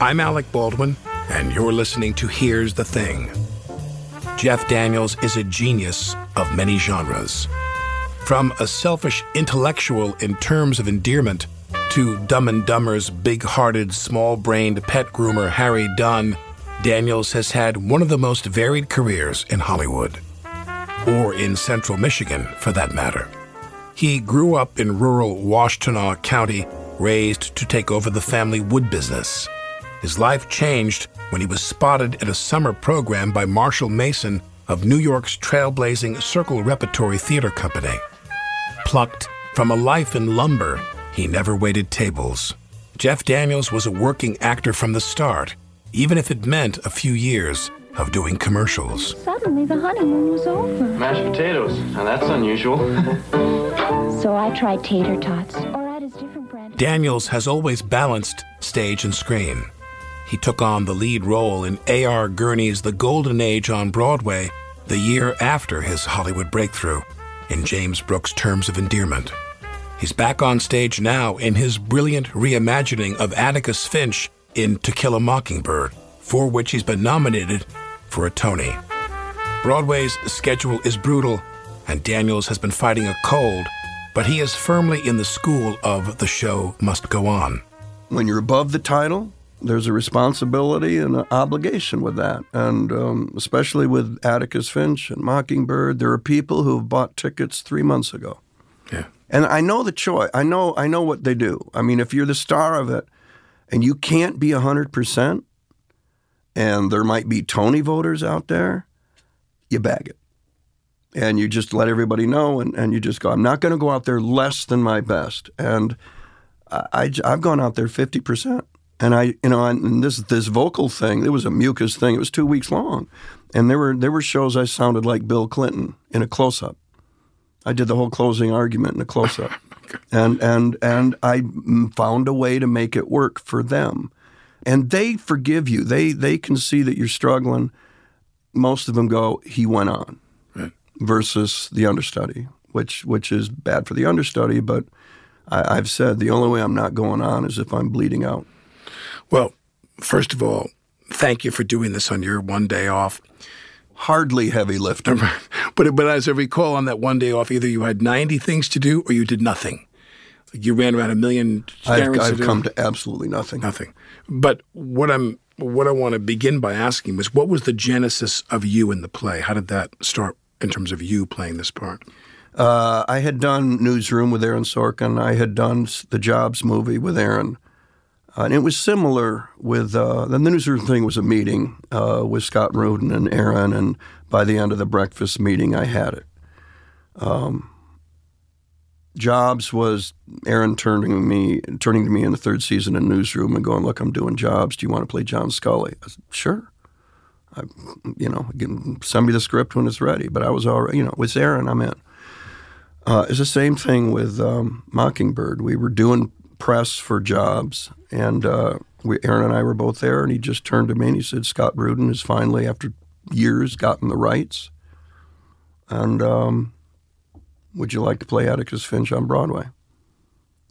I'm Alec Baldwin, and you're listening to Here's the Thing. Jeff Daniels is a genius of many genres. From a selfish intellectual in terms of endearment to Dumb and Dumber's big hearted, small brained pet groomer Harry Dunn, Daniels has had one of the most varied careers in Hollywood. Or in central Michigan, for that matter. He grew up in rural Washtenaw County, raised to take over the family wood business. His life changed when he was spotted at a summer program by Marshall Mason of New York's trailblazing Circle Repertory Theater Company. Plucked from a life in lumber, he never waited tables. Jeff Daniels was a working actor from the start, even if it meant a few years of doing commercials. Suddenly the honeymoon was over. Mashed potatoes. Now that's unusual. So I tried tater tots. Or I'd a different brand. Daniels has always balanced stage and screen. He took on the lead role in A.R. Gurney's The Golden Age on Broadway the year after his Hollywood breakthrough in James Brooks' Terms of Endearment. He's back on stage now in his brilliant reimagining of Atticus Finch in To Kill a Mockingbird, for which he's been nominated for a Tony. Broadway's schedule is brutal, and Daniels has been fighting a cold, but he is firmly in the school of the show must go on. when you're above the title, there's a responsibility and an obligation with that. And um, especially with Atticus Finch and Mockingbird, there are people who have bought tickets three months ago. Yeah. And I know the choice. I know. I know what they do. I mean, if you're the star of it, and you can't be hundred percent, and there might be Tony voters out there, you bag it, and you just let everybody know, and, and you just go. I'm not going to go out there less than my best, and I, I have gone out there fifty percent, and I you know and this this vocal thing. It was a mucus thing. It was two weeks long, and there were there were shows I sounded like Bill Clinton in a close up. I did the whole closing argument in a close up, and and and I mm, found a way to make it work for them, and they forgive you. They they can see that you're struggling. Most of them go, he went on, versus the understudy, which which is bad for the understudy. But I, I've said the only way I'm not going on is if I'm bleeding out. Well, first of all, thank you for doing this on your one day off. Hardly heavy lifting. But but as I recall, on that one day off, either you had ninety things to do or you did nothing. You ran around a million I've, I've do. come to absolutely nothing. nothing. But what I'm what I want to begin by asking was, what was the genesis of you in the play? How did that start in terms of you playing this part? Uh, I had done Newsroom with Aaron Sorkin. I had done the Jobs movie with Aaron. Uh, and it was similar with uh, the Newsroom thing was a meeting uh, with Scott Rudin and Aaron, and by the end of the breakfast meeting, I had it. Um, Jobs was Aaron turning to me, turning to me in the third season in Newsroom and going, "Look, I'm doing Jobs. Do you want to play John Sculley?" I said, "Sure." I, you know, send me the script when it's ready. But I was already, you know, with Aaron, I'm in. Uh, it's the same thing with um, Mockingbird. We were doing press for jobs, and uh, we, Aaron and I were both there. And he just turned to me and he said, "Scott Rudin has finally, after years, gotten the rights. And um, would you like to play Atticus Finch on Broadway?"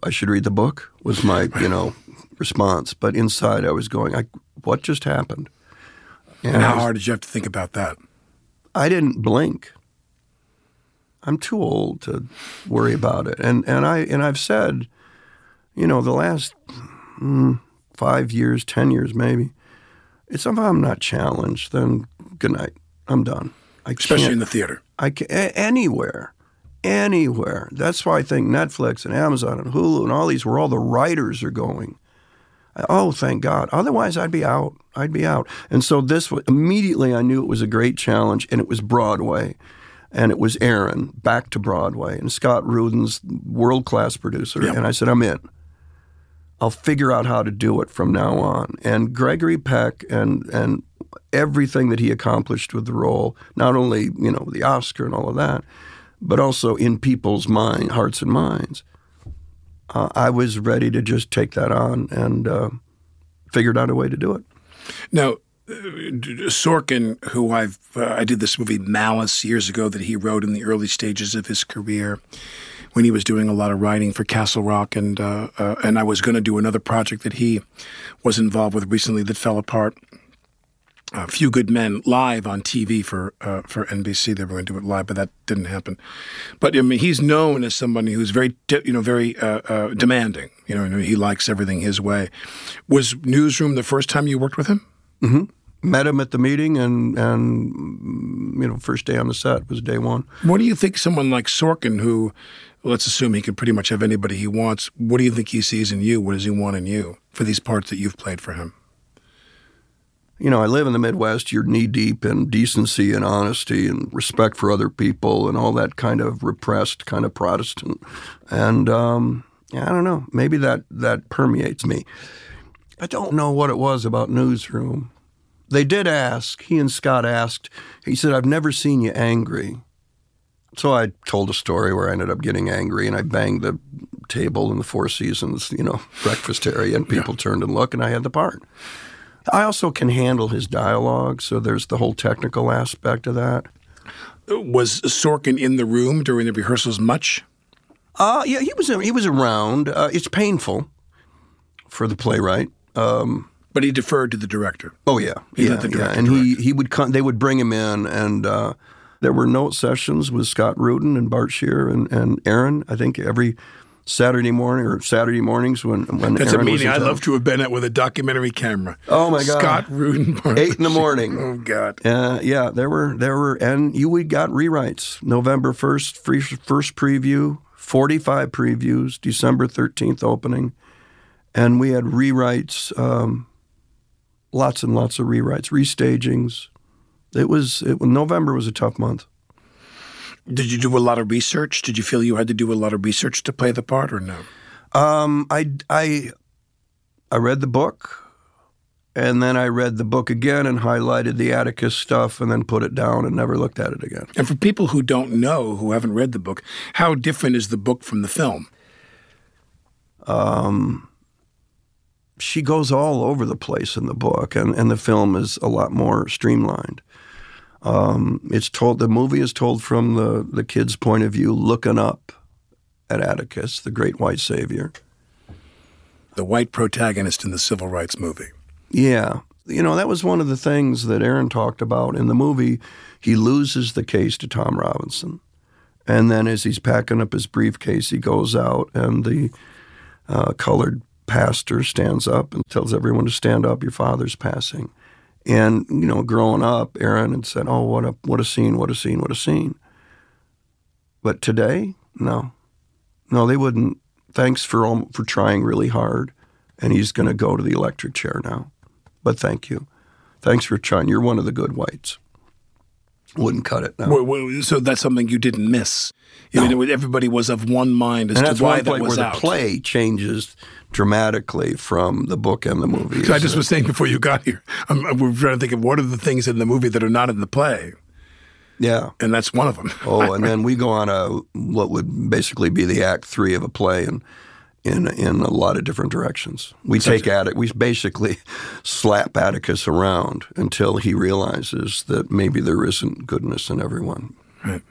I should read the book was my, you know, response. But inside, I was going, I, "What just happened?" And I how was- hard did you have to think about that? I didn't blink. I'm too old to worry about it. And and I and I've said, you know, the last mm, five years, ten years maybe, It's if I'm not challenged, then good night. I'm done. I Especially in the theater. I can, anywhere, anywhere. That's why I think Netflix and Amazon and Hulu and all these, where all the writers are going. Oh, thank God. Otherwise, I'd be out. I'd be out. And so this immediately, I knew it was a great challenge, and it was Broadway, and it was Aaron back to Broadway, and Scott Rudin's world class producer. Yeah. And I said, I'm in. I'll figure out how to do it from now on. And Gregory Peck and and everything that he accomplished with the role, not only you know the Oscar and all of that, but also in people's mind, hearts and minds. Uh, I was ready to just take that on and uh, figured out a way to do it. Now, Sorkin, who I've uh, I did this movie Malice years ago that he wrote in the early stages of his career, when he was doing a lot of writing for Castle Rock, and uh, uh, and I was going to do another project that he was involved with recently that fell apart. A few good men live on TV for uh, for NBC. They were going to do it live, but that didn't happen. But I mean, he's known as somebody who's very, you know, very uh, uh, demanding. You know, he likes everything his way. Was Newsroom the first time you worked with him? Met him at the meeting, and and you know, first day on the set was day one. What do you think someone like Sorkin, who let's assume he can pretty much have anybody he wants, what do you think he sees in you? What does he want in you for these parts that you've played for him? you know, I live in the Midwest. You're knee deep in decency and honesty and respect for other people and all that kind of repressed kind of Protestant. And um, yeah, I don't know. Maybe that that permeates me. I don't know what it was about Newsroom. They did ask. He and Scott asked. He said, "I've never seen you angry." So I told a story where I ended up getting angry and I banged the table in the Four Seasons, you know, breakfast area, and people turned and looked, and I had the part. I also can handle his dialogue, so there's the whole technical aspect of that. Was Sorkin in the room during the rehearsals much? Uh, yeah, he was he was around. Uh, it's painful for the playwright. Um, But he deferred to the director. oh yeah, He yeah, the yeah. director and he he would come. They would bring him in, and uh, there were note sessions with Scott Rudin and Bart Sher and, and Aaron. I think every Saturday morning or Saturday mornings when when That's Aaron a meeting I'd love to have been at with a documentary camera. Oh, my God. Scott Rudin. Eight in the morning. Oh God. Uh, yeah, there were there were, and you we got rewrites. November first, free first preview, forty five previews, December thirteenth opening, and we had rewrites, um, lots and lots of rewrites, restagings. It was it, November was a tough month. Did you do a lot of research? Did you feel you had to do a lot of research to play the part, or no? Um, I I I read the book, and then I read the book again and highlighted the Atticus stuff, and then put it down and never looked at it again. And for people who don't know, who haven't read the book, how different is the book from the film? She goes all over the place in the book, and, and the film is a lot more streamlined. Um, it's told the movie is told from the the kid's point of view, looking up at Atticus, the great white savior. The white protagonist in the civil rights movie. Yeah, you know that was one of the things that Aaron talked about in the movie. He loses the case to Tom Robinson, and then as he's packing up his briefcase, he goes out, and the uh, colored pastor stands up and tells everyone to stand up. Your father's passing. And you know, growing up, Aaron had said, "Oh, what a what a scene! What a scene! What a scene!" But today, no, no, they wouldn't. Thanks for all, for trying really hard, and he's going to go to the electric chair now. But thank you, thanks for trying. You're one of the good whites. Wouldn't cut it. No. Well, well, So that's something you didn't miss. I mean, everybody was of one mind as and to why that was where out. the play changes dramatically from the book and the movie. So I just was saying before you got here, I'm, we're trying to think of what are the things in the movie that are not in the play, yeah. and that's one of them. Oh, and then we go on a what would basically be the act three of a play, and in in a lot of different directions. We take Attic, we basically slap Atticus around until he realizes that maybe there isn't goodness in everyone. Right.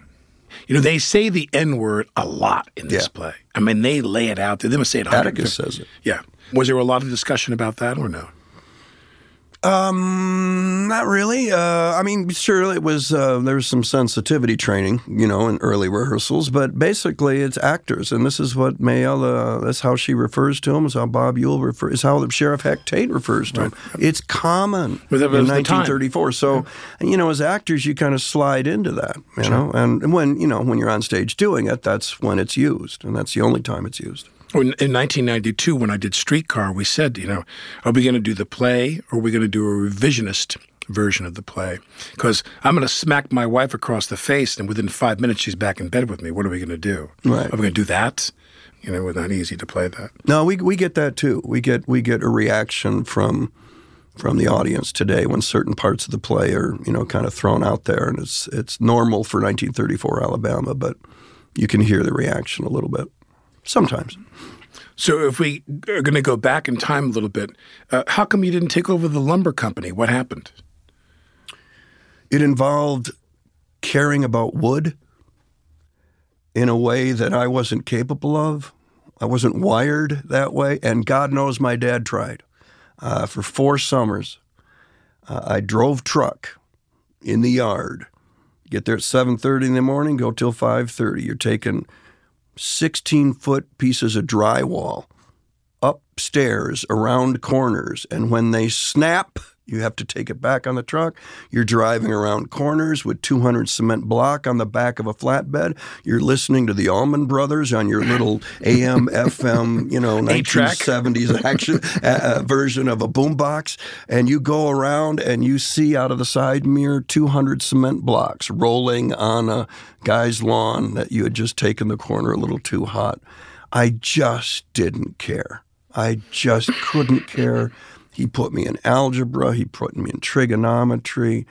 You know, they say the N word a lot in this Yeah. play. I mean, they lay it out there. They must say it. 100 Atticus says it. Yeah. Was there a lot of discussion about that or no? Um, Not really. Uh, I mean, sure, it was. Uh, there was some sensitivity training, you know, in early rehearsals, but basically, it's actors, and this is what Mayella. That's how she refers to him. Is how Bob Ewell refers. Is how the Sheriff Heck Tate refers to him. It's common in was the 1934. So, and, you know, as actors, you kind of slide into that, you know, and when you know when you're on stage doing it, that's when it's used, and that's the only time it's used. In, in 1992, when I did Streetcar, we said, you know, are we going to do the play or are we going to do a revisionist version of the play? Because I'm going to smack my wife across the face, and within five minutes, she's back in bed with me. What are we going to do? Right. Are we going to do that? You know, it's not easy to play that. No, we we get that too. We get we get a reaction from from the audience today when certain parts of the play are you know kind of thrown out there, and it's it's normal for 1934 Alabama, but you can hear the reaction a little bit sometimes. So, if we are going to go back in time a little bit, uh, how come you didn't take over the lumber company? What happened? It involved caring about wood in a way that I wasn't capable of. I wasn't wired that way, and God knows my dad tried. Uh, for four summers, uh, I drove truck in the yard. Get there at seven thirty in the morning, go till five thirty. You're taking sixteen foot pieces of drywall upstairs around corners, and when they snap, you have to take it back on the truck. You're driving around corners with 200 cement block on the back of a flatbed. You're listening to the Allman Brothers on your little AM, FM, you know, 1970s action uh, version of a boombox. And you go around and you see out of the side mirror 200 cement blocks rolling on a guy's lawn that you had just taken the corner a little too hot. I just didn't care. I just couldn't care. He put me in algebra. He put me in trigonometry.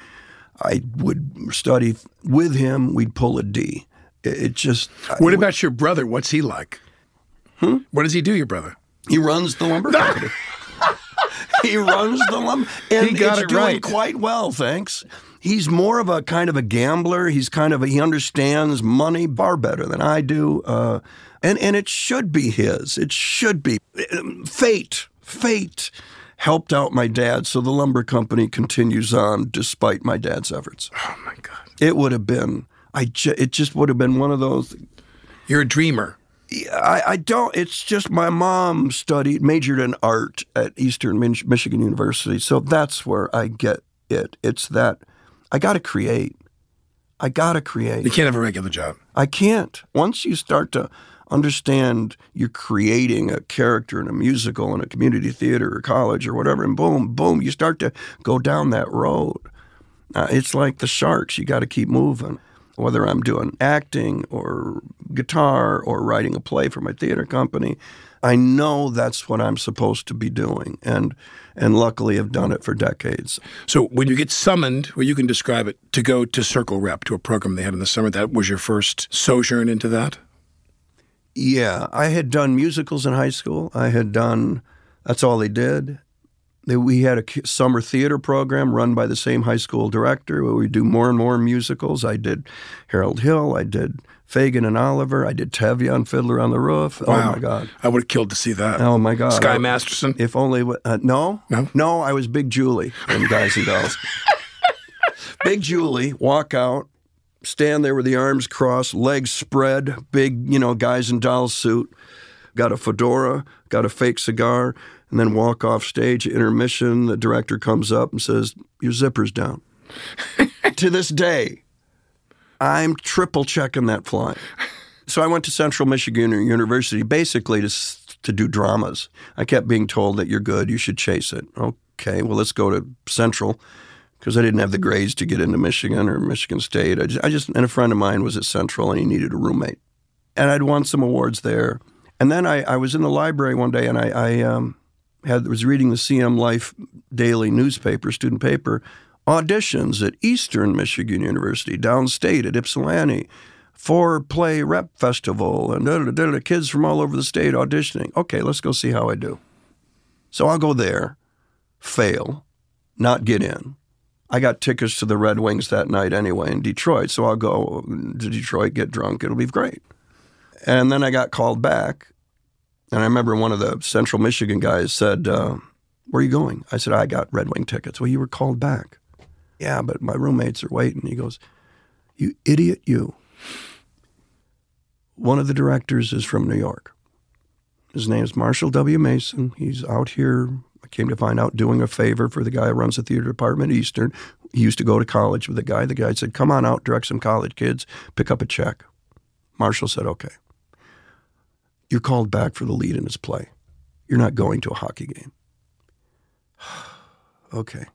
I would study with him. We'd pull a D. It, it just. What about your brother? What's he like? Hmm? What does he do, your brother? He runs the lumber company. he runs the lumber, and He got it's it doing right. quite well, thanks. He's more of a kind of a gambler. He's kind of a, he understands money far better than I do, uh, and and it should be his. It should be Um, fate. Fate helped out my dad, so the lumber company continues on despite my dad's efforts. Oh my God, It would have been. I ju- it just would have been one of those you're a dreamer. I, I don't. It's just my mom studied, majored in art at Eastern Mich- Michigan University, so that's where I get it. It's that I got to create. I got to create. You can't have a regular job. I can't. Once you start to understand you're creating a character in a musical in a community theater or college or whatever, and boom, boom, you start to go down that road. Uh, it's like the sharks. You got to keep moving. Whether I'm doing acting or guitar or writing a play for my theater company, I know that's what I'm supposed to be doing, and and luckily have done it for decades. So when you get summoned, well, you can describe it to go to Circle Rep to a program they had in the summer. That was your first sojourn into that. Yeah, I had done musicals in high school. I had done. That's all they did. We had a summer theater program run by the same high school director where we do more and more musicals. I did Harold Hill. I did Fagin and Oliver. I did Tevye on Fiddler on the Roof. Oh my God. I would have killed to see that. Oh my God. Sky I- Masterson. If only. Uh, no. No? No. I was Big Julie in Guys and Dolls. big Julie walk out, stand there with the arms crossed, legs spread, big you know Guys in doll suit, got a fedora, got a fake cigar, and then walk off stage. Intermission. The director comes up and says, "Your zipper's down." to this day, I'm triple checking that fly. So I went to Central Michigan University basically to to do dramas. I kept being told that you're good, you should chase it. Okay, well let's go to Central because I didn't have the grades to get into Michigan or Michigan State. I just, I just and a friend of mine was at Central and he needed a roommate, and I'd won some awards there. And then I, I was in the library one day and I, I um, had was reading the CM Life daily newspaper, student paper, auditions at Eastern Michigan University, downstate at Ypsilanti, for play rep festival, and da, da, da, da, kids from all over the state auditioning. Okay, let's go see how I do. So I'll go there, fail, not get in. I got tickets to the Red Wings that night anyway in Detroit, so I'll go to Detroit, get drunk. It'll be great. And then I got called back, and I remember one of the Central Michigan guys said, uh, "Where are you going?" I said, "I got Red Wing tickets." Well, you were called back. Yeah, but my roommates are waiting. He goes, You idiot, you. One of the directors is from New York. His name is Marshall W. Mason. He's out here, I came to find out, doing a favor for the guy who runs the theater department at Eastern. He used to go to college with the guy. The guy said, Come on out, direct some college kids, pick up a check. Marshall said, Okay. You're called back for the lead in his play. You're not going to a hockey game. okay.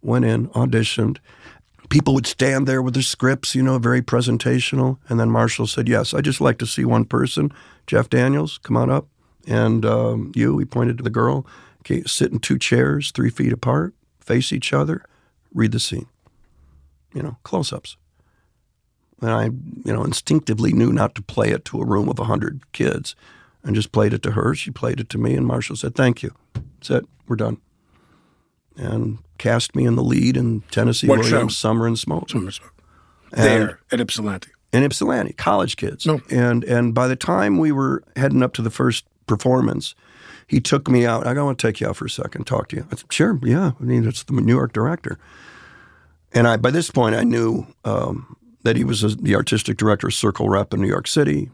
Went in, auditioned. People would stand there with their scripts, you know, very presentational. And then Marshall said, Yes, I'd just like to see one person. Jeff Daniels, come on up. And um, you, he pointed to the girl, okay, sit in two chairs, three feet apart, face each other, read the scene. You know, close ups. And I, you know, instinctively knew not to play it to a room of 100 kids and just played it to her. She played it to me, and Marshall said, Thank you. That's it. We're done. And cast me in the lead in Tennessee What Williams' show? Summer and Smoke. Summer Smoke. And- There at Ypsilanti. in Ypsilanti, college kids. No. And and by the time we were heading up to the first performance, he took me out. I want to take you out for a second, talk to you. I said, sure, yeah. I mean, it's the New York director. And I by this point, I knew um, that he was a, the artistic director of Circle Rep in New York City,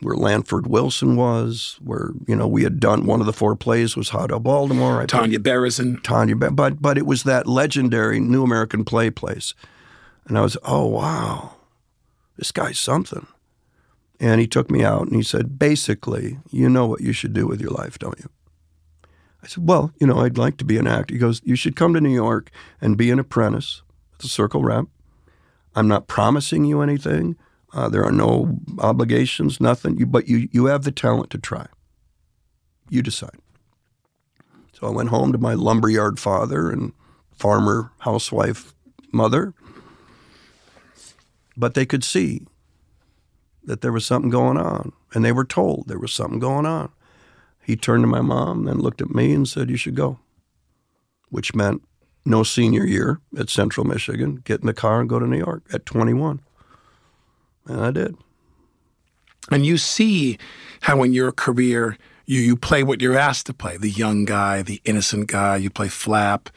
where Lanford Wilson was, where you know we had done one of the four plays was Hot l Baltimore. I Tanya Berezin. Tanya, but but it was that legendary New American Play place, and I was oh wow, this guy's something. And he took me out and he said, basically, you know what you should do with your life, don't you? I said, well, you know, I'd like to be an actor. He goes, you should come to New York and be an apprentice at the Circle Rep. I'm not promising you anything. Uh, there are no obligations, nothing. You, but you, you have the talent to try. You decide. So I went home to my lumberyard father and farmer housewife mother. But they could see that there was something going on, and they were told there was something going on. He turned to my mom, then looked at me and said, You should go, which meant no senior year at Central Michigan, get in the car and go to New York at 21. And I did. And you see how in your career you, you play what you're asked to play the young guy, the innocent guy. You play flap.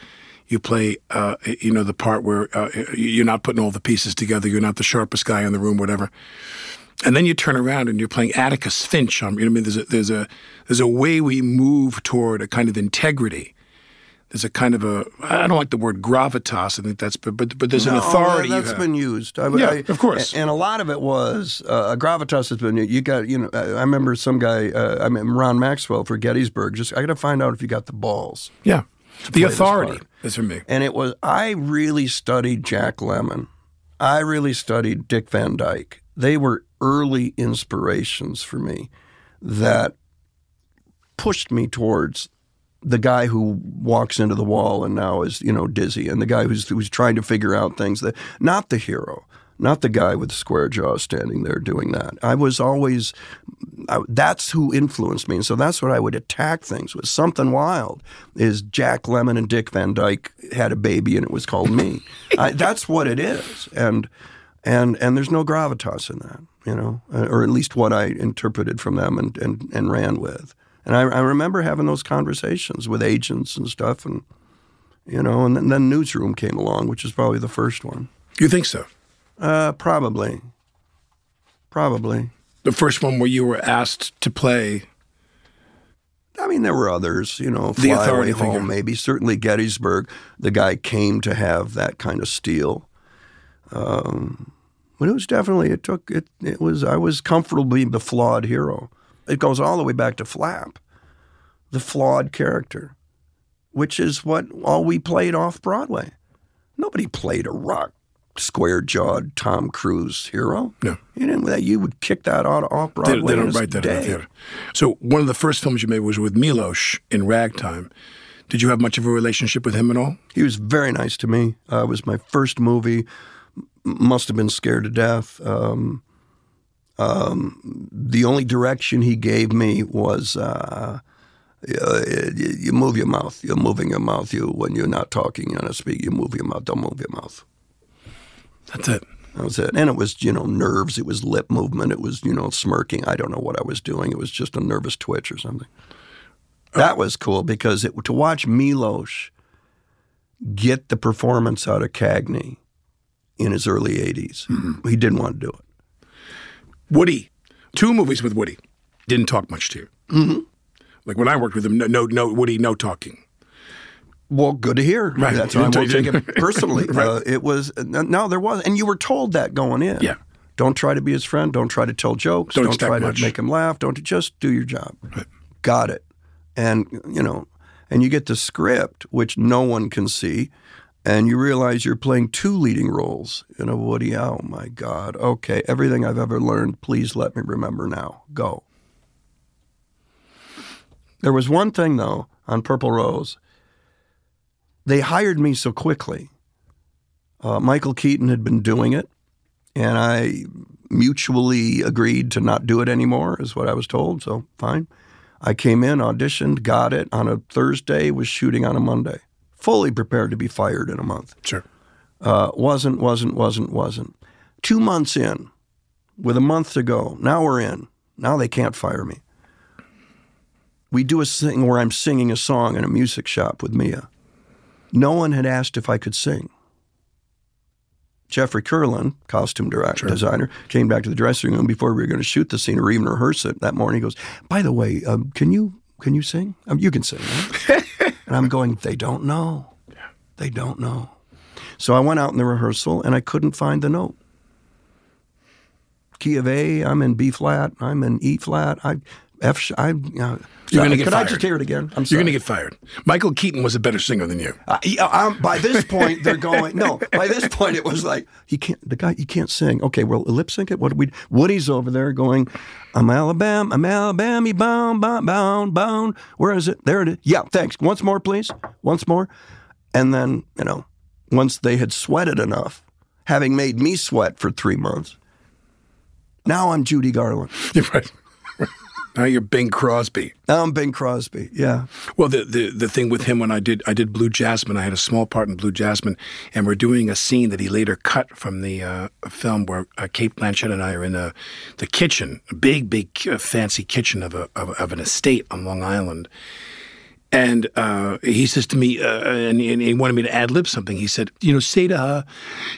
You play, uh, you know, the part where uh, you're not putting all the pieces together. You're not the sharpest guy in the room, whatever. And then you turn around and you're playing Atticus Finch. On, you know, I mean, there's a, there's a there's a way we move toward a kind of integrity. There's a kind of a I don't like the word gravitas. I think that's but but, but there's an No, authority. you That's been used. I, Yeah, I- of course. And a lot of it was uh, gravitas has been. You got you know. I remember some guy. Uh, I mean Ron Maxwell for Gettysburg. Just I got to find out if you got the balls. yeah, the authority is for me. And it was I really studied Jack Lemmon. I really studied Dick Van Dyke. They were early inspirations for me that pushed me towards the guy who walks into the wall and now is you know dizzy, and the guy who's who's trying to figure out things that not the hero, not the guy with the square jaw standing there doing that. I was always I, that's who influenced me, and so that's what I would attack things with. Something wild is Jack Lemmon and Dick Van Dyke had a baby, and it was called me. I, that's what it is, and and and there's no gravitas in that, you know, or at least what I interpreted from them and and, and ran with. And I, I remember having those conversations with agents and stuff, and you know, and then, then Newsroom came along, which is probably the first one. You think so? Uh, probably, probably. The first one where you were asked to play. I mean, there were others, you know, The Fly Away figure. Home, maybe. Certainly Gettysburg, the guy came to have that kind of steel. Um, but it was definitely, it took, it, it was, I was comfortable being the flawed hero. It goes all the way back to Flap, the flawed character, which is what all we played off Broadway. Nobody played a rock, square jawed Tom Cruise hero. No. You didn't, that you would kick that out off They, Broadway. they in don't write that in the theater. So one of the first films you made was with Milos in Ragtime. Did you have much of a relationship with him at all? He was very nice to me. Uh, it was my first movie. Must have been scared to death. Um, um, the only direction he gave me was uh, uh, you, you move your mouth. You're moving your mouth. You when you're not talking, you're not speaking. You move your mouth. Don't move your mouth. That's it. That was it. And it was you know nerves. It was lip movement. It was you know smirking. I don't know what I was doing. It was just a nervous twitch or something. That was cool because it, to watch Milos get the performance out of Cagney in his early 80s. He didn't want to do it. Woody, two movies with Woody. Didn't talk much to you. Mm-hmm. Like when I worked with him, no, no, no Woody, no talking. Well, good to hear. Right. That's why I won't take it personally. Right. uh, it was no, there was, and you were told that going in. Yeah. Don't try to be his friend. Don't try to tell jokes. Don't Don't, try much. to make him laugh. Don't just do your job. Got it. And you know, and you get the script, which no one can see, and you realize you're playing two leading roles in a Woody. Oh my God. Okay, everything I've ever learned. Please let me remember now. Go. There was one thing though on Purple Rose. They hired me so quickly. Uh, Michael Keaton had been doing it, and I mutually agreed to not do it anymore, is what I was told. So fine. I came in, auditioned, got it on a Thursday, was shooting on a Monday, fully prepared to be fired in a month. Sure. Uh, wasn't, wasn't, wasn't, wasn't. Two months in, with a month to go. Now we're in. Now they can't fire me. We do a thing where I'm singing a song in a music shop with Mia. No one had asked if I could sing. Jeffrey Kurland, costume director, designer, came back to the dressing room before we were going to shoot the scene or even rehearse it that morning. He goes, "By the way, um, can you can you sing? Um, you can sing." Right? and I'm going, "They don't know. They don't know." So I went out in the rehearsal and I couldn't find the note. Key of A, I'm in B flat. I'm in E flat. I F. I. Uh, You're gonna get could I fired. just hear it again? I'm You're going to get fired. Michael Keaton was a better singer than you. Uh, yeah, um, by this point, they're going. No, by this point, it was like he can't. The guy, he can't sing. Okay, well, lip sync it. What do we? Woody's over there going, "I'm Alabama, I'm Alabama, bound, bound, bound, bound." Where is it? There it is. Yeah, thanks. Once more, please. Once more, and then you know, once they had sweated enough, having made me sweat for three months. Now I'm Judy Garland. You're right. Now you're Bing Crosby. Now I'm Bing Crosby. Yeah. Well, the, the the thing with him when I did I did Blue Jasmine, I had a small part in Blue Jasmine, and we're doing a scene that he later cut from the uh, film where uh, Cate Blanchett and I are in the the kitchen, a big, big, uh, fancy kitchen of a of, of an estate on Long Island. And uh, he says to me, uh, and, and he wanted me to ad lib something. He said, you know, say to her,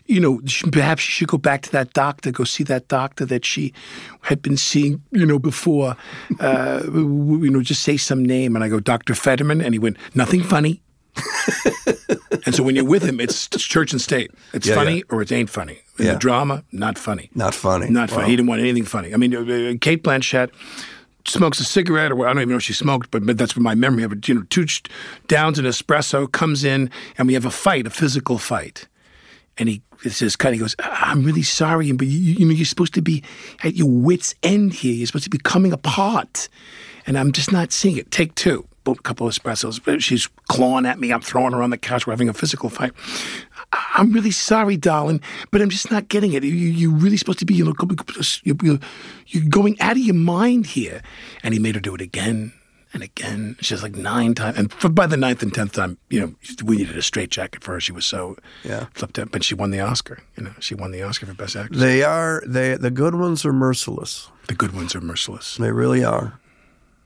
you know, she- perhaps she should go back to that doctor, go see that doctor that she had been seeing, you know, before. Uh, you know, just say some name. And I go, Dr. Fetterman. And he went, nothing funny. and so when you're with him, it's church and state. It's Yeah, funny yeah. or it ain't funny. In Yeah. the drama, not funny. Not funny. Not funny. Wow. He didn't want anything funny. I mean, uh, Cate Blanchett smokes a cigarette, or I don't even know if she smoked, but, but that's my memory of it. You know, two downs an espresso, comes in, and we have a fight, a physical fight. And he says, "Cut." He goes, "I'm really sorry, but you, you know, you're supposed to be at your wits' end here. You're supposed to be coming apart, and I'm just not seeing it." Take two. Boom, couple of espressos. She's clawing at me. I'm throwing her on the couch. We're having a physical fight. I'm really sorry, darling, but I'm just not getting it. You, you're really supposed to be, you know, you're, you're, going out of your mind here. And he made her do it again and again. She was like nine times. And for, by the ninth and tenth time, you know, we needed a straight jacket for her. She was so Yeah. flipped up. But she won the Oscar. You know, she won the Oscar for Best Actress. They are. They the good ones are merciless. the good ones are merciless. They really are.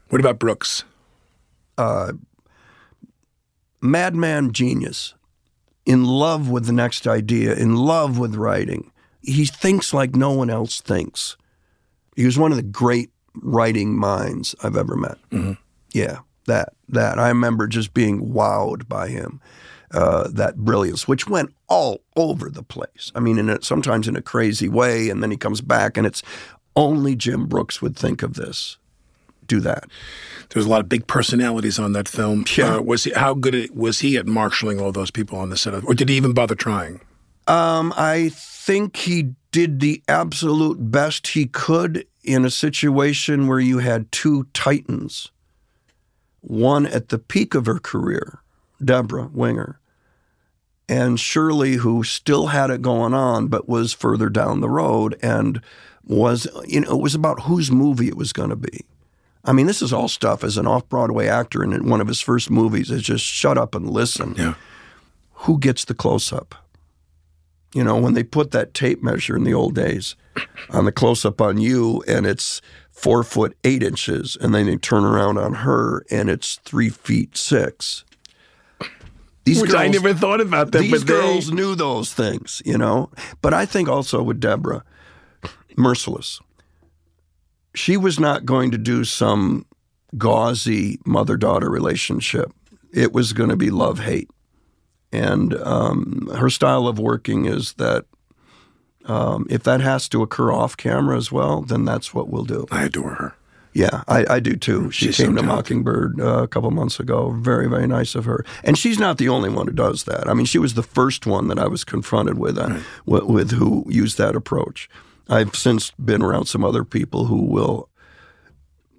What about Brooks? Uh, madman genius, in love with the next idea, in love with writing. He thinks like no one else thinks. He was one of the great writing minds I've ever met. Yeah, that that I remember just being wowed by him. Uh, that brilliance, which went all over the place. I mean, in a, sometimes in a crazy way, and then he comes back, and it's only Jim Brooks would think of this. Do that. There was a lot of big personalities on that film. Yeah. Uh, was he, how good was he at marshaling all those people on the set? Of, or did he even bother trying? Um, I think he did the absolute best he could in a situation where you had two titans. One at the peak of her career, Debra Winger, and Shirley, who still had it going on but was further down the road and was, you know, it was about whose movie it was going to be. I mean, this is all stuff as an off Broadway actor, in one of his first movies is just shut up and listen Yeah. who gets the close up? You know, when they put that tape measure in the old days on the close up on you and it's four foot eight inches, and then they turn around on her and it's three feet six. These Which I never thought about that. These but they- girls knew those things, you know. But I think also with Deborah, merciless. She was not going to do some gauzy mother daughter relationship. It was going to be love hate, and um, her style of working is that. Um, if that has to occur off camera as well, then that's what we'll do. I adore her. Yeah, I, I do too. She She's came so to. Mockingbird uh, a couple months ago. Very, very nice of her. And she's not the only one who does that. I mean, she was the first one that I was confronted with, uh, with, with who used that approach. I've since been around some other people who will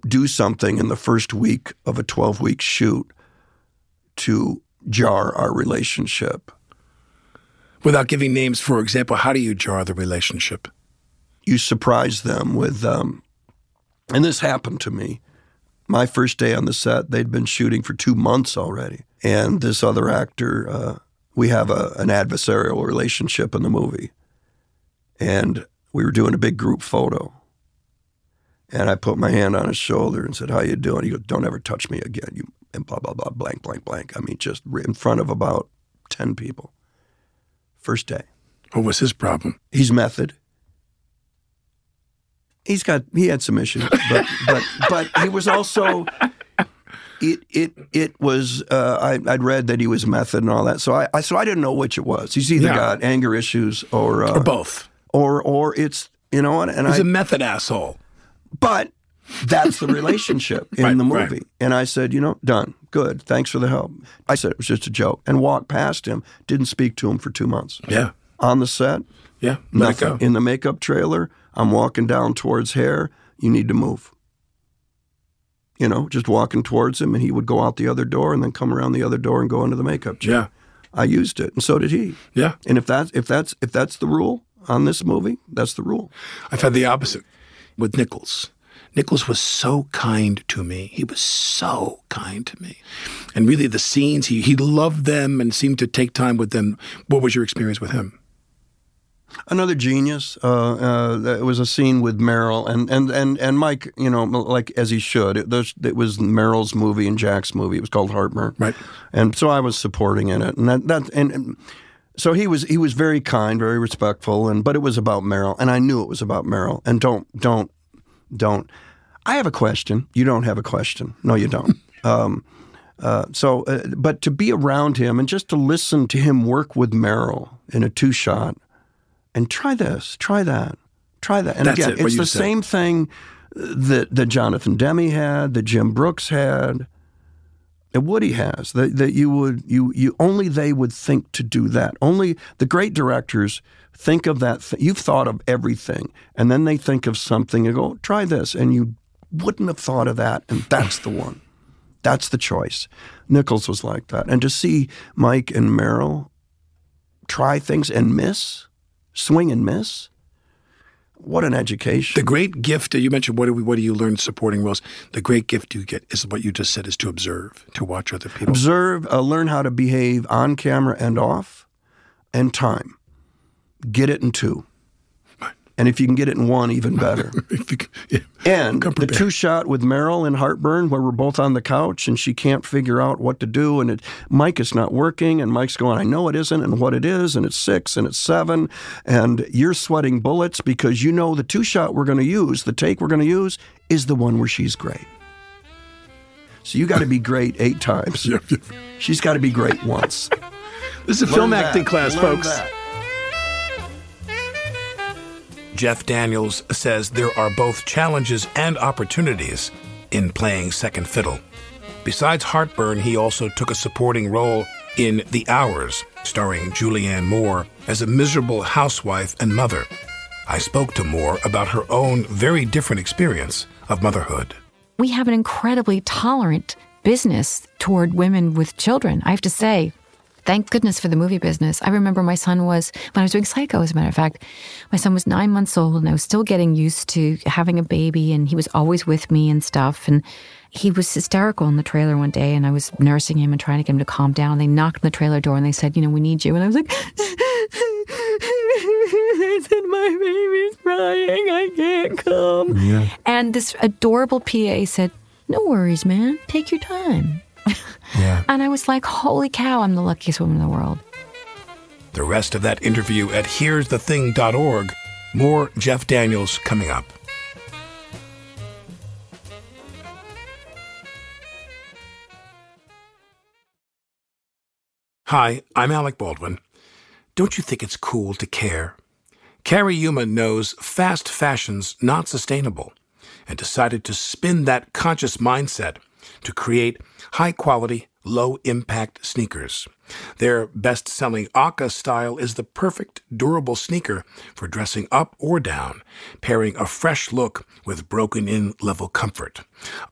do something in the first week of a 12 week shoot to jar our relationship. Without giving names, for example, how do you jar the relationship? you surprise them with, um, and this happened to me. My first day on the set, they'd been shooting for two months already, and this other actor, uh, we have a, an adversarial relationship in the movie, and we were doing a big group photo, and I put my hand on his shoulder and said, "How you doing?" He goes, "Don't ever touch me again." You and blah blah blah blank blank blank. I mean, just in front of about ten people. First day. What was his problem? He's method. He's got he had some issues, but but but he was also it it it was uh, I I'd read that he was method and all that, so I, I so I didn't know which it was. He's either Yeah. got anger issues or uh, Or both? Or or it's you know and, and He's I a method asshole. but that's the relationship in Right, the right. movie. And I said, you know, done, good, thanks for the help. I said it was just a joke and walked past him, didn't speak to him for two months. Yeah. On the set, Yeah. Nothing. In the makeup trailer, I'm walking down towards hair. You need to move. You know, just walking towards him, and he would go out the other door and then come around the other door and go into the makeup chair. Yeah. I used it, and so did he. Yeah. And if that's if that's if that's the rule on this movie, that's the rule. I've had the opposite with Nichols. Nichols was so kind to me. He was so kind to me. And really, the scenes, he, he loved them and seemed to take time with them. What was your experience with him? Another genius. Uh, uh, there was a scene with Meryl and, and, and, and Mike. You know, like as he should. It, it was Meryl's movie and Jack's movie. It was called Heartburn. Right. And so I was supporting in it, and that, that and, and so he was he was very kind, very respectful, and but it was about Meryl, and I knew it was about Meryl. And don't don't don't. I have a question. You don't have a question. No, you don't. um, uh, so, uh, but to be around him and just to listen to him work with Meryl in a two shot, and try this, try that, try that, and That's again, it, it's the said. same thing that that Jonathan Demme had, that Jim Brooks had that Woody has that, that you would you you only they would think to do that. Only the great directors think of that. Th- you've thought of everything, and then they think of something and go, oh, "Try this," and you wouldn't have thought of that, and that's the one. That's the choice. Nichols was like that, and to see Mike and Meryl try things and miss, swing and miss. What an education! The great gift, that you mentioned, what do, we, what do you learn supporting roles? The great gift you get is what you just said, is to observe, to watch other people. observe, uh, learn how to behave on camera and off, and time. Get it in two. And if you can get it in one, even better. You yeah. And the two shot with Meryl in Heartburn, where we're both on the couch and she can't figure out what to do, and it, Mike is not working, and Mike's going, I know it isn't, and what it is, and it's six, and it's seven, and you're sweating bullets because you know the two shot we're going to use, the take we're going to use, is the one where she's great. So you got to be great eight times. She's got to be great once. This is a film acting that. class, Learn folks. that. Jeff Daniels says there are both challenges and opportunities in playing second fiddle. Besides Heartburn, he also took a supporting role in The Hours, starring Julianne Moore as a miserable housewife and mother. I spoke to Moore about her own very different experience of motherhood. we have an incredibly tolerant business toward women with children. I have to say, thank goodness for the movie business. I remember my son was, when I was doing Psycho, as a matter of fact, my son was nine months old and I was still getting used to having a baby and he was always with me and stuff. And he was hysterical in the trailer one day and I was nursing him and trying to get him to calm down. And They knocked on the trailer door and they said, you know, we need you. And I was like, I said, my baby's crying. I can't come. And this adorable PA said, No worries, man. Take your time. Yeah. And I was like, holy cow, I'm the luckiest woman in the world. The rest of that interview at here'sthething.org. More Jeff Daniels coming up. Hi, I'm Alec Baldwin. Don't you think it's cool to care? Carrie Yuma knows fast fashion's not sustainable and decided to spin that conscious mindset to create high quality, low impact sneakers. Their best selling OCA style is the perfect durable sneaker for dressing up or down, pairing a fresh look with broken in level comfort.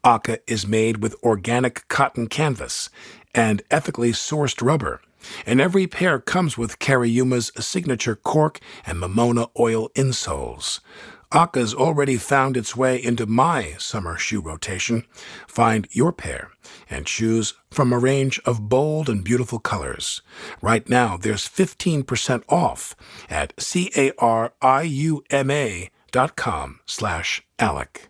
OCA is made with organic cotton canvas and ethically sourced rubber. And every pair comes with Cariuma's signature cork and Mamona oil insoles. OCA's already found its way into my summer shoe rotation. Find your pair and choose from a range of bold and beautiful colors. Right now, there's 15% off at C-A-R-I-U-M-A dot com slash Alec.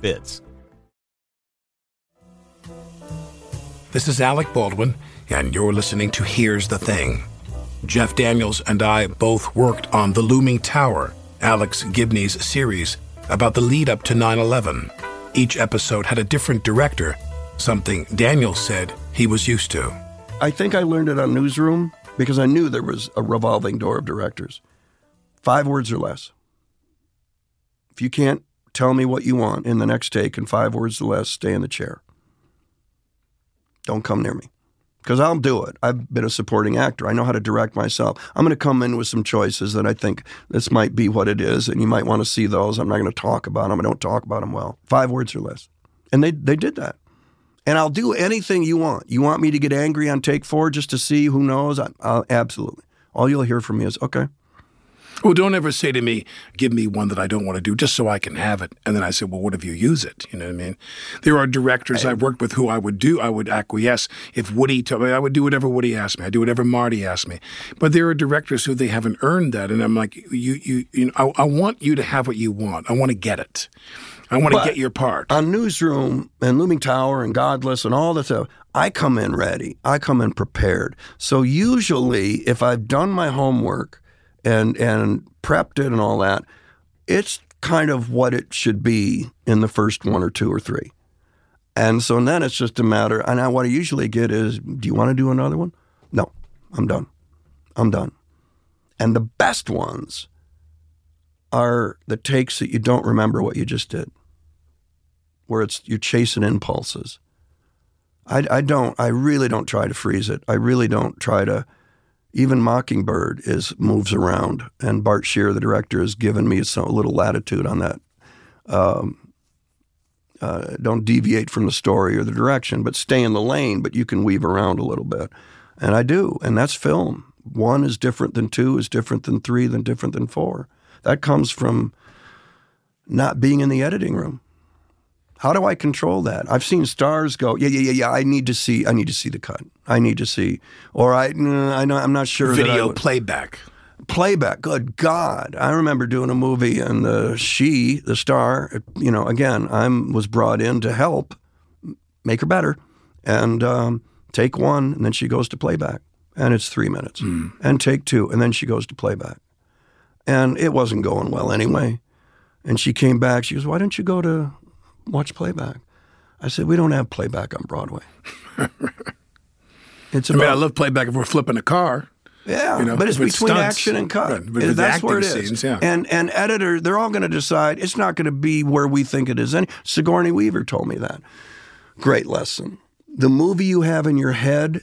fits. This is Alec Baldwin, and you're listening to Here's the Thing. Jeff Daniels and I both worked on The Looming Tower, Alex Gibney's series about the lead up to 9 11. Each episode had a different director, something Daniels said he was used to. I think I learned it on Newsroom because I knew there was a revolving door of directors. Five words or less. If you can't tell me what you want in the next take in five words or less, stay in the chair. Don't come near me because I'll do it. I've been a supporting actor. I know how to direct myself. I'm going to come in with some choices that I think this might be what it is, and you might want to see those. I'm not going to talk about them. I don't talk about them well. Five words or less. And they, they did that. And I'll do anything you want. You want me to get angry on take four just to see who knows? I, absolutely. All you'll hear from me is, okay, Well, don't ever say to me, give me one that I don't want to do just so I can have it. And then I say, well, what if you use it? You know what I mean? There are directors I've worked with who I would do, I would acquiesce. If Woody told me, I would do whatever Woody asked me. I do whatever Marty asked me. But there are directors who they haven't earned that. And I'm like, you, you, you know, I, I want you to have what you want. I want to get it. I want to get your part. on Newsroom and Looming Tower and Godless and all that stuff, I come in ready. I come in prepared. So usually, if I've done my homework and and prepped it and all that, it's kind of what it should be in the first one or two or three. And so then it's just a matter. And I, what I usually get is, do you want to do another one? No, I'm done. I'm done. And the best ones are the takes that you don't remember what you just did where it's you're chasing impulses. I, I don't. I really don't try to freeze it. I really don't try to. Even Mockingbird is moves around, and Bart Sher, the director, has given me some, a little latitude on that. Um, uh, don't deviate from the story or the direction, but stay in the lane. But you can weave around a little bit, and I do, and that's film. One is different than two, is different than three, than different than four. That comes from not being in the editing room. How do I control that? I've seen stars go, yeah, yeah, yeah, yeah. I need to see. I need to see the cut. I need to see, or I, mm, I know, I'm not sure. Video playback. playback. Good God! I remember doing a movie, and the she, the star, you know, again, I'm was brought in to help make her better, and um, take one, and then she goes to playback, and it's three minutes, and take two, and then she goes to playback, and it wasn't going well anyway, and she came back. She goes, "Why don't you go to watch playback?" I said, "We don't have playback on Broadway." It's I mean, about I love playback if we're flipping a car. Yeah, You know, but it's between stunts. action and cut. Right, but That's where it is. scenes, yeah. And and editor, they're all going to decide it's not going to be where we think it is. And Sigourney Weaver told me that. Great lesson. The movie you have in your head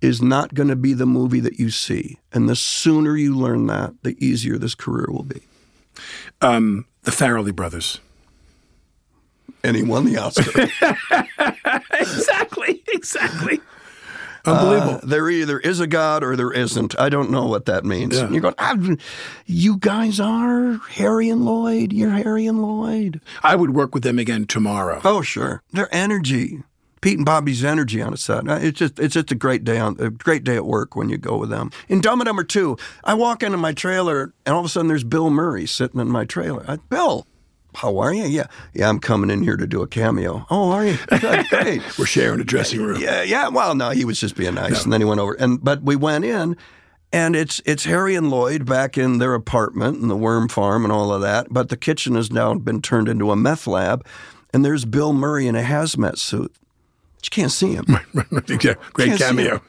is not going to be the movie that you see. And the sooner you learn that, the easier this career will be. Um, the Farrelly brothers. And he won the Oscar. exactly, exactly. Unbelievable. Uh, there either is a God or there isn't. I don't know what that means. Yeah. You're going, ah, you guys are Harry and Lloyd. You're Harry and Lloyd. I would work with them again tomorrow. Oh, sure. Their energy, Pete and Bobby's energy on a set. uh, It's just it's just a great day on a great day at work when you go with them. In Dumb and Dumber Two, I walk into my trailer and all of a sudden there's Bill Murray sitting in my trailer. I, Bill, how are you? Yeah, yeah. I'm coming in here to do a cameo. Oh, are you? Good, Great. We're sharing a dressing room. Yeah, yeah. Well, no, he was just being nice, and then he went over. And but we went in, and it's it's Harry and Lloyd back in their apartment and the worm farm and all of that. But the kitchen has now been turned into a meth lab, and there's Bill Murray in a hazmat suit. But you can't see him. yeah, great Can't see cameo.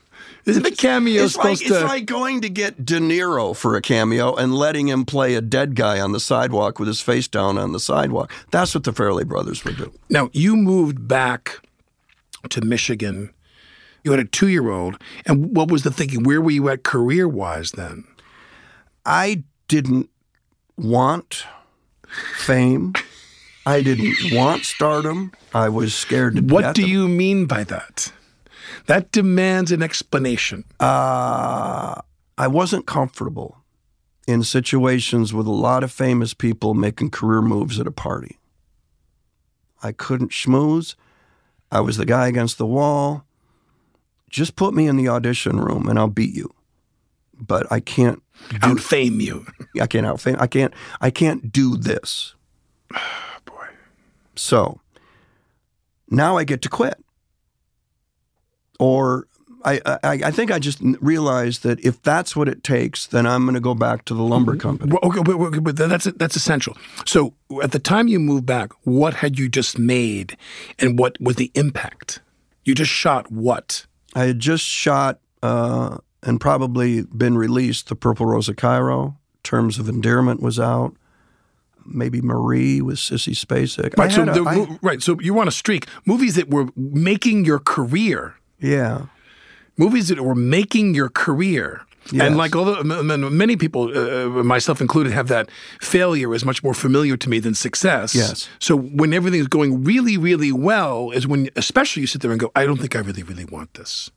the cameo It's like, supposed it's like going to get De Niro for a cameo and letting him play a dead guy on the sidewalk with his face down on the sidewalk. That's what the Farrelly brothers would do. now you moved back to Michigan. You had a two-year-old, and what was the thinking? Where were you at career-wise then? I didn't want fame. I didn't want stardom. I was scared to What death. do you mean by that? That demands an explanation. Uh, I wasn't comfortable in situations with a lot of famous people making career moves at a party. I couldn't schmooze. I was the guy against the wall. Just put me in the audition room and I'll beat you. But I can't do Outfame you. I can't outfame. I can't. I can't do this. Boy. So now I get to quit, or I. I, I think I just realized that if that's what it takes, then I'm going to go back to the lumber company. Well, okay, but, but, that's that's essential. So, at the time you moved back, what had you just made, and what was the impact? You just shot what? I had just shot uh, and probably been released. The Purple Rose of Cairo. Terms of Endearment was out. Maybe Marie with Sissy Spacek. Right. So, a- the, I- right. So you want a streak. Movies that were making your career. Yeah. Movies that were making your career. Yes. And like although many people, uh, myself included, have that failure is much more familiar to me than success. Yes. So when everything's going really, really well, is when especially you sit there and go, I don't think I really, really want this.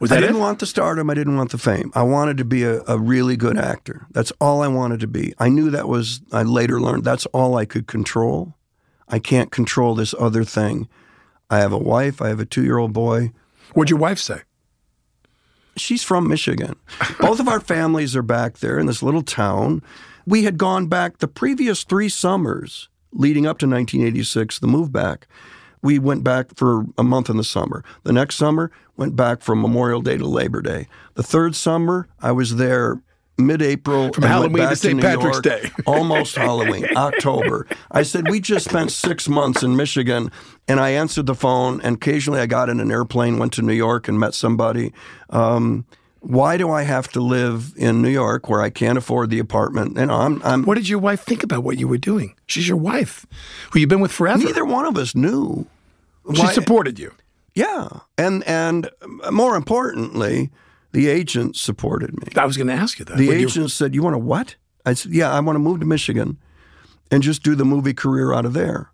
Was that I didn't it? want the stardom. I didn't want the fame. I wanted to be a, a really good actor. That's all I wanted to be. I knew that was, I later learned that's all I could control. I can't control this other thing. I have a wife. I have a two year old boy. What'd your wife say? She's from Michigan. Both of our families are back there in this little town. We had gone back the previous three summers leading up to 1986, the move back. We went back for a month in the summer. The next summer, went back from Memorial Day to Labor Day. The third summer, I was there mid-April From Halloween to St. Patrick's York, Day. almost Halloween, October. I said we just spent six months in Michigan, and I answered the phone. And occasionally, I got in an airplane, went to New York, and met somebody. Um, why do I have to live in New York where I can't afford the apartment? And I'm, I'm What did your wife think about what you were doing? She's your wife, who you've been with forever. neither one of us knew. She Why- supported you. Yeah, and and more importantly, the agent supported me. I was going to ask you that. The When you- agent said, "You want to what?" I said, "Yeah, I want to move to Michigan, and just do the movie career out of there."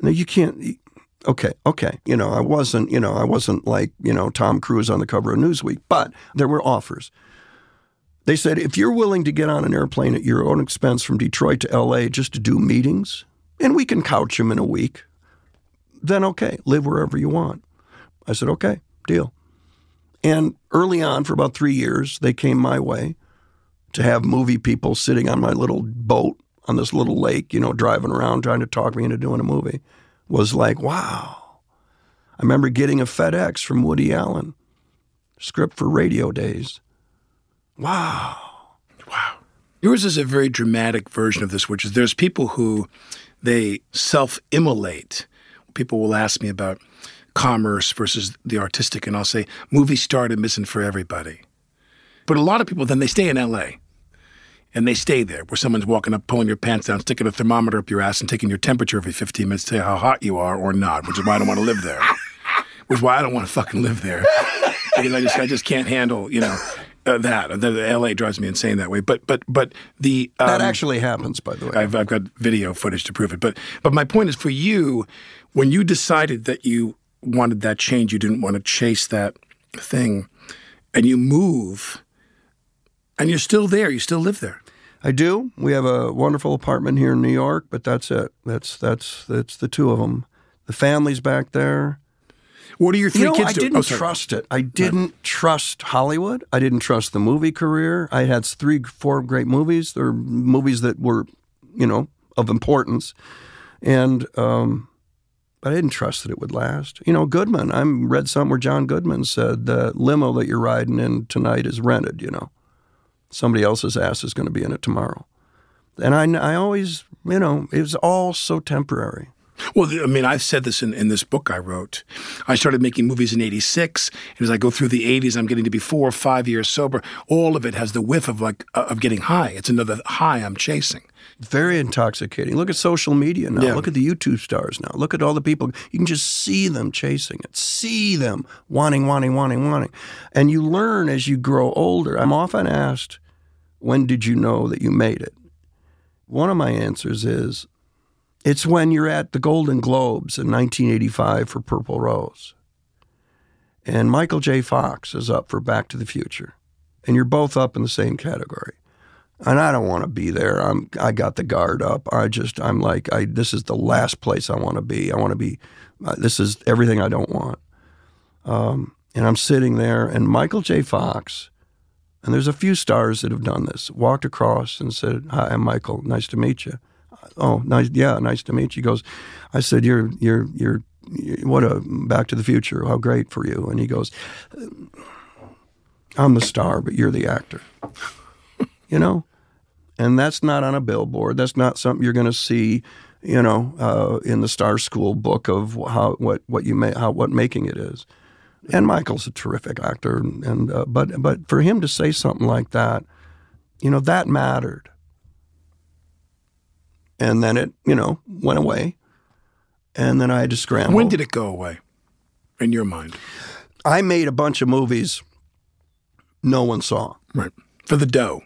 No, you can't. Okay, okay. You know, I wasn't. You know, I wasn't like you know Tom Cruise on the cover of Newsweek, but there were offers. They said if you're willing to get on an airplane at your own expense from Detroit to L.A. just to do meetings, and we can couch them in a week, then okay, live wherever you want. I said, okay, deal. And early on, for about three years, they came my way to have movie people sitting on my little boat on this little lake, you know, driving around trying to talk me into doing a movie. Was like, wow. I remember getting a FedEx from Woody Allen, script for Radio Days. Wow. Wow. Yours is a very dramatic version of this, which is there's people who they self immolate. People will ask me about commerce versus the artistic, and I'll say movie stardom isn't for everybody. But a lot of people then they stay in LA and they stay there where someone's walking up, pulling your pants down, sticking a thermometer up your ass, and taking your temperature every 15 minutes to tell you how hot you are or not, which is why I don't want to live there. which is why I don't want to fucking live there. because I just, I just can't handle, you know, uh, that. The, the, LA drives me insane that way. But, but, but the. Um, that actually happens, by the way. I've, I've got video footage to prove it. But, but my point is for you, when you decided that you wanted that change, you didn't want to chase that thing, and you move, and you're still there, you still live there. I do. We have a wonderful apartment here in New York, but that's it. That's that's that's the two of them. The family's back there. What are your three you know, kids I doing? didn't oh, trust it. I didn't trust Hollywood. I didn't trust the movie career. I had three, four great movies. They're movies that were, you know, of importance, and um, but I didn't trust that it would last. You know, Goodman. I read something where John Goodman said the limo that you're riding in tonight is rented. You know, somebody else's ass is going to be in it tomorrow. And I, I always, you know, it was all so temporary. Well, I mean, I've said this in, in this book I wrote. I started making movies in 86. And as I go through the 80s, I'm getting to be four or five years sober. All of it has the whiff of like, of getting high. It's another high I'm chasing. Very intoxicating. Look at social media now. Yeah. Look at the YouTube stars now. Look at all the people. You can just see them chasing it, see them wanting, wanting, wanting, wanting. And you learn as you grow older. I'm often asked, when did you know that you made it? One of my answers is it's when you're at the Golden Globes in 1985 for Purple Rose. And Michael J. Fox is up for Back to the Future. And you're both up in the same category. And I don't want to be there. I'm I got the guard up. I just I'm like I this is the last place I want to be. I want to be uh, this is everything I don't want. Um, and I'm sitting there and Michael J. Fox and there's a few stars that have done this. Walked across and said, "Hi, I'm Michael. Nice to meet you." Oh, nice. Yeah, nice to meet you. He goes, I said, "You're, you're, you're, what a Back to the Future. How great for you." And he goes, "I'm the star, but you're the actor." You know, and that's not on a billboard. That's not something you're going to see. You know, uh, in the Star School book of how what what you may how what making it is and Michael's a terrific actor, and, and uh, but but for him to say something like that, you know, that mattered. And then it, you know, went away, and then I had to scramble. When did it go away, in your mind? I made a bunch of movies no one saw. Right for the dough.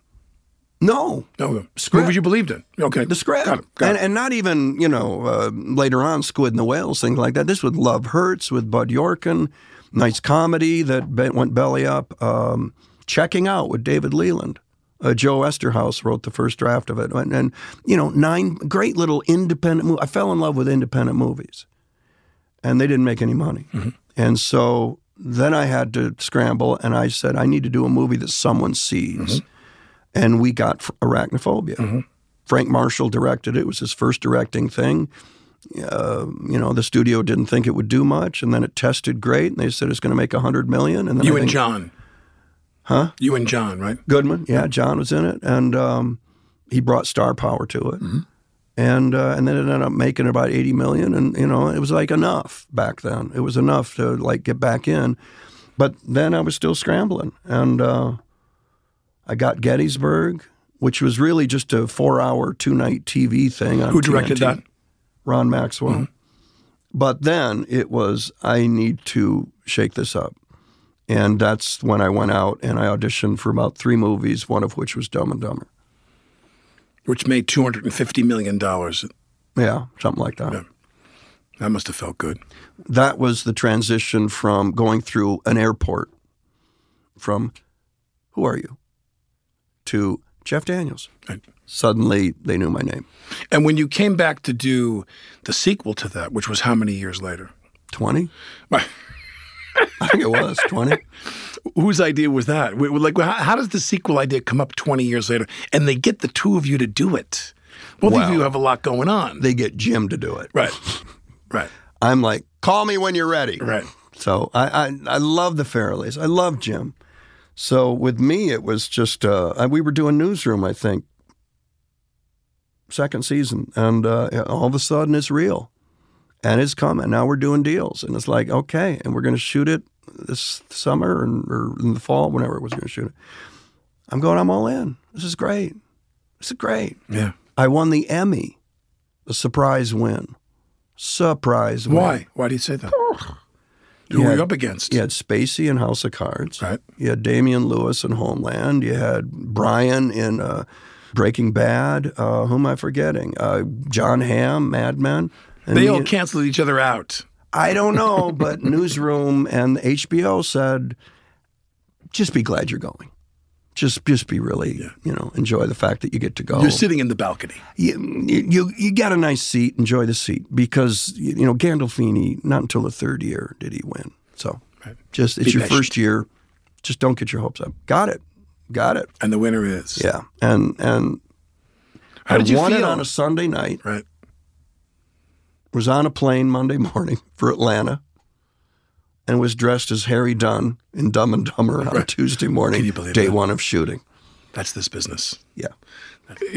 No, no script. Movies you believed in. Okay, the script, got it, got and, it. and not even you know uh, later on Squid and the Whales, things like that. This with Love Hurts with Bud Yorkin nice comedy that went belly up. Um, Checking Out with David Leland. Uh, Joe Eszterhas wrote the first draft of it, and, and you know, nine great little independent. movies. I fell in love with independent movies, and they didn't make any money, mm-hmm. and so then I had to scramble, and I said I need to do a movie that someone sees, mm-hmm. And we got Arachnophobia. Mm-hmm. Frank Marshall directed it. It was his first directing thing uh, you know, the studio didn't think it would do much, and then it tested great, and they said it's going to make a hundred million. And then you and John, huh? You and John, right? Goodman, yeah, John was in it, and um, he brought star power to it, mm-hmm. and uh, and then it ended up making about eighty million, and you know, it was like enough back then. It was enough to like get back in, but then I was still scrambling, and uh, I got Gettysburg, which was really just a four-hour, two-night TV thing. Who directed TNT. that? Ron Maxwell. Mm-hmm. But then it was, I need to shake this up. And that's when I went out and I auditioned for about three movies, one of which was Dumb and Dumber. Which made $250 million. Yeah, something like that. Yeah. That must have felt good. That was the transition from going through an airport from, who are you? To Jeff Daniels. Right suddenly they knew my name. And when you came back to do the sequel to that, which was how many years later? 20. I think it was 20. Whose idea was that? Like, how, does the sequel idea come up 20 years later and they get the two of you to do it? Both well, of you have a lot going on. They get Jim to do it. Right. Right. I'm like, call me when you're ready. Right. So I, I, I love the Farrellys. I love Jim. So with me, it was just, uh, we were doing Newsroom, I think, second season, and uh, all of a sudden it's real. and it's coming. Now we're doing deals, and it's like okay, and we're going to shoot it this summer and, or in the fall, whenever it was going to shoot it. I'm going. I'm all in. This is great. This is great. Yeah. I won the Emmy, a surprise win. Surprise win. Why? Why do you say that? Who You were had- you up against? You had Spacey in House of Cards. Right. You had Damian Lewis in Homeland. You had Brian in uh, Breaking Bad. Uh, who am I forgetting? Uh, John Hamm, Mad Men. And They all canceled each other out. I don't know, but Newsroom and HBO said, just be glad you're going. Just, just be really, you know, enjoy the fact that you get to go. You're sitting in the balcony. you, you you got a nice seat. Enjoy the seat because you know Gandolfini. Not until the third year did he win. So just it's Be your patient. first year. Just don't get your hopes up. Got it. Got it. And the winner is. Yeah. And and How did I you won it on a Sunday night. Right. Was on a plane Monday morning for Atlanta. And was dressed as Harry Dunn in Dumb and Dumber on a Tuesday morning, Can you believe day that? one of shooting. That's this business. Yeah.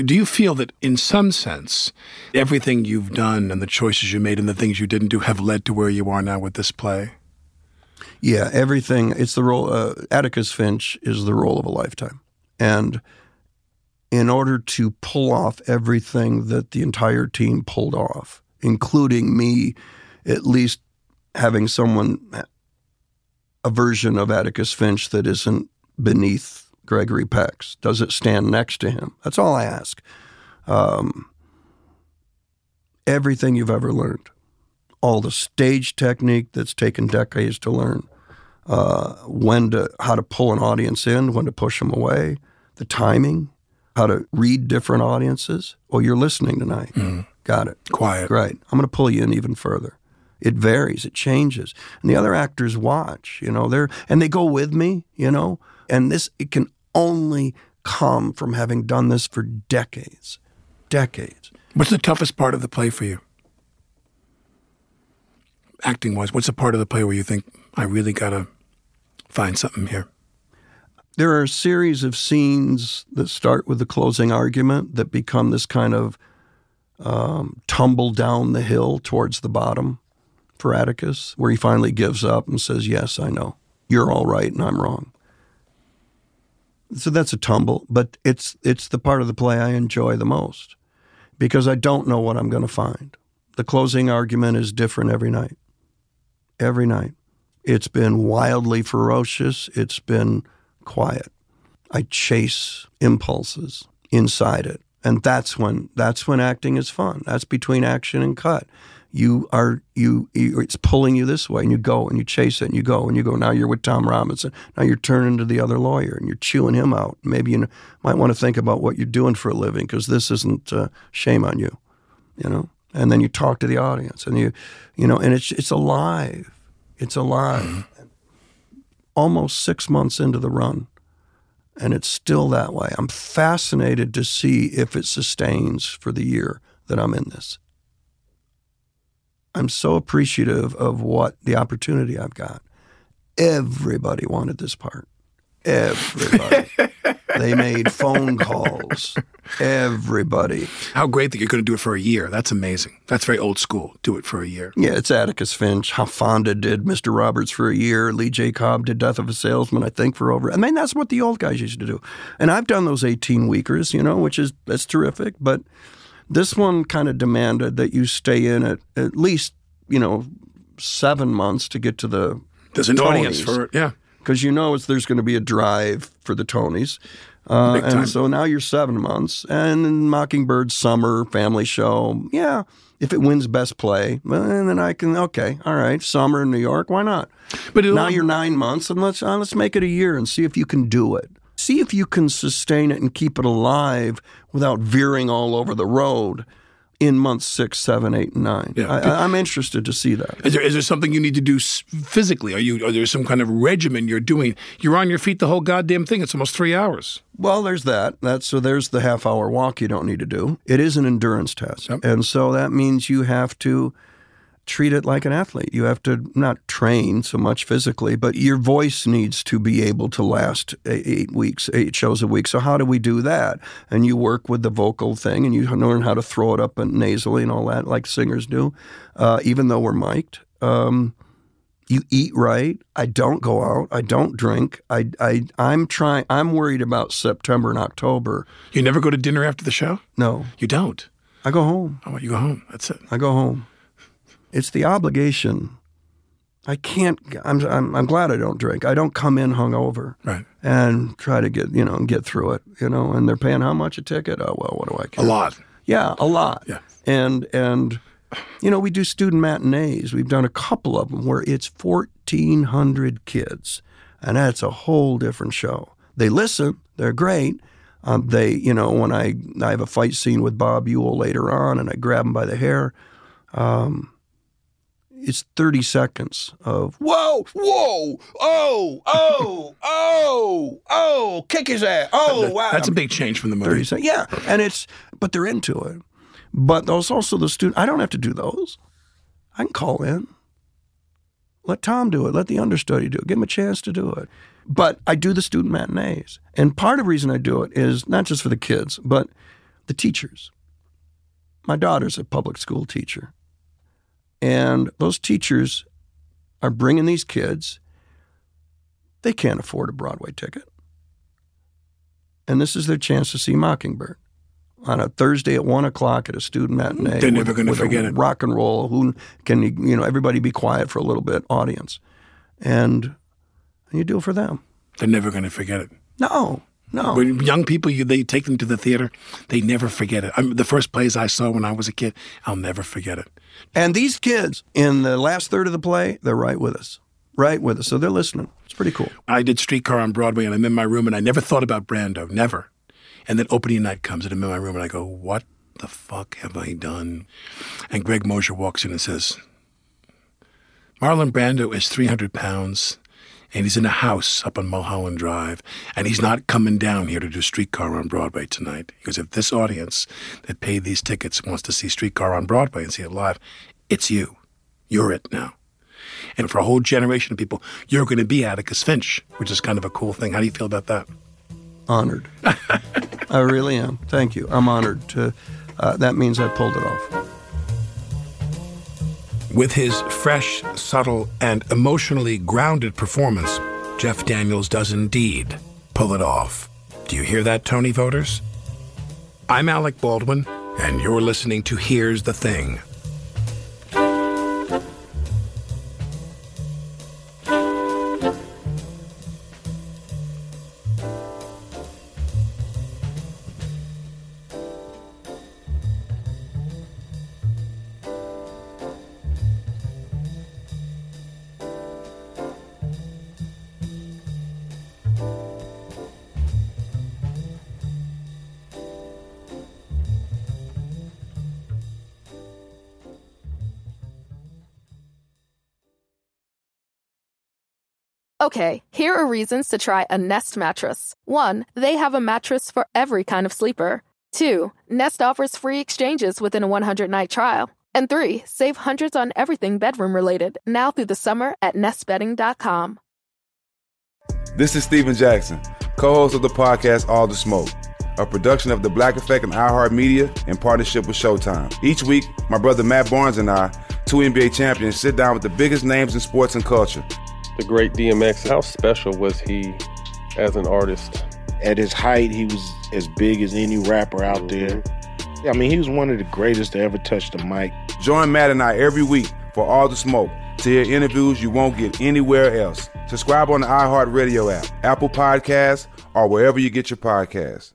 Do you feel that in some sense, everything you've done and the choices you made and the things you didn't do have led to where you are now with this play? Yeah, everything. It's the role. Uh, Atticus Finch is the role of a lifetime, and in order to pull off everything that the entire team pulled off, including me, at least having someone a version of Atticus Finch that isn't beneath Gregory Peck's. Does it stand next to him? That's all I ask. Um, everything you've ever learned, all the stage technique that's taken decades to learn, uh, when to how to pull an audience in, when to push them away, the timing, how to read different audiences. Oh, you're listening tonight. Got it. Quiet. Great. I'm going to pull you in even further. It varies. It changes. And the other actors watch. You know, they're and they go with me. You know, and this it can only come from having done this for decades, decades. What's the toughest part of the play for you? Acting wise, what's the part of the play where you think, I really got to find something here? there are a series of scenes that start with the closing argument that become this kind of um, tumble down the hill towards the bottom for Atticus, where he finally gives up and says, Yes, I know. You're all right and I'm wrong. So that's a tumble, but it's it's the part of the play I enjoy the most because I don't know what I'm going to find. The closing argument is different every night. Every night. It's been wildly ferocious. It's been quiet. I chase impulses inside it. And that's when that's when acting is fun. That's between action and cut. You are you, you it's pulling you this way and you go and you chase it and you go and you go. Now you're with Tom Robinson. Now you're turning to the other lawyer and you're chewing him out. Maybe you might want to think about what you're doing for a living because this isn't uh, shame on you, you know. And then you talk to the audience and you, you know, and it's it's alive. It's alive. Almost six months into the run, and it's still that way. I'm fascinated to see if it sustains for the year that I'm in this. I'm so appreciative of what the opportunity I've got. Everybody wanted this part. Everybody. they made phone calls. Everybody. How great that you're going to do it for a year. That's amazing. That's very old school. Do it for a year. Yeah, it's Atticus Finch. How Fonda did Mr. Roberts for a year. Lee J. Cobb did Death of a Salesman, I think, for over. I mean, that's what the old guys used to do. And I've done those 18 weekers, you know, which is that's terrific. But this one kind of demanded that you stay in it at least, you know, seven months to get to the There's an audience Tonys. for it. Yeah. because you know it's, there's going to be a drive for the Tonys. Uh, and so now you're seven months, and then Mockingbird Summer Family Show. Yeah, if it wins Best Play, well, then I can. Okay, all right, Summer in New York. Why not? But now you're nine months, and let's uh, let's make it a year and see if you can do it. See if you can sustain it and keep it alive without veering all over the road in months six, seven, eight, and nine. Yeah. I, I'm interested to see that. Is there, is there something you need to do physically? Are you? Are there some kind of regimen you're doing? You're on your feet the whole goddamn thing. It's almost three hours. Well, there's that. That's so there's the half hour walk you don't need to do. It is an endurance test. And so that means you have to treat it like an athlete. You have to not train so much physically, but your voice needs to be able to last eight weeks, eight shows a week. So how do we do that? And you work with the vocal thing, and you learn how to throw it up and nasally and all that, like singers do, uh, even though we're mic'd. Um, you eat right. I don't go out. I don't drink. I, I, I'm trying. I'm worried about September and October. You never go to dinner after the show? No, You don't. I go home. Oh, you go home. That's it. I go home. It's the obligation. I can't. I'm, I'm. I'm glad I don't drink. I don't come in hungover Right. and try to get you know get through it. You know, and they're paying how much a ticket? Oh well, what do I care? A lot. Yeah, a lot. Yeah. And and you know, we do student matinees. We've done a couple of them where it's 1400 kids. And that's a whole different show. They listen, they're great. Um, they, you know, when I I have a fight scene with Bob Ewell later on and I grab him by the hair, um, it's 30 seconds of whoa, whoa, oh, oh, oh, oh, kick his ass. Oh, wow. That's a big change from the movie. 30 movie. seconds. Yeah, and it's but they're into it. But there's also the student. I don't have to do those. I can call in. Let Tom do it. Let the understudy do it. Give him a chance to do it. But I do the student matinees, and part of the reason I do it is not just for the kids, but the teachers. My daughter's a public school teacher, and those teachers are bringing these kids. They can't afford a Broadway ticket and this is their chance to see Mockingbird on a Thursday at one o'clock at a student matinee. They're never with a forget it. Rock and roll. Who can you you know? Everybody be quiet for a little bit. Audience, and, and you do it for them. They're never going to forget it. No, no. When young people, you, they take them to the theater, they never forget it. I mean, the first plays I saw when I was a kid, I'll never forget it. And these kids in the last third of the play, they're right with us, right with us. So they're listening. It's pretty cool. I did Streetcar on Broadway, and I'm in my room, and I never thought about Brando, never. And then opening night comes, and I'm in my room, and I go, "What the fuck have I done?" And Greg Mosher walks in and says, "Marlon Brando is 300 pounds, and he's in a house up on Mulholland Drive, and he's not coming down here to do Streetcar on Broadway tonight. Because if this audience that paid these tickets wants to see Streetcar on Broadway and see it live, it's you. You're it now." And for a whole generation of people, you're going to be Atticus Finch, which is kind of a cool thing. How do you feel about that? Honored. I really am. Thank you. I'm honored to. Uh, that means I pulled it off. With his fresh, subtle, and emotionally grounded performance, Jeff Daniels does indeed pull it off. Do you hear that, Tony voters? I'm Alec Baldwin, and you're listening to Here's the Thing. Okay, here are reasons to try a Nest mattress. One, they have a mattress for every kind of sleeper. Two, Nest offers free exchanges within a 100 night trial. And three, save hundreds on everything bedroom related now through the summer at nestbedding.com. This is Stephen Jackson, co-host of the podcast All the Smoke, a production of the Black Effect and iHeartMedia in partnership with Showtime. Each week, my brother Matt Barnes and I, two NBA champions, sit down with the biggest names in sports and culture. The great DMX, how special was he as an artist? At his height, he was as big as any rapper out mm-hmm. there. I mean, he was one of the greatest to ever touch the mic. Join Matt and I every week for All the Smoke to hear interviews you won't get anywhere else. Subscribe on the iHeartRadio app, Apple Podcasts, or wherever you get your podcasts.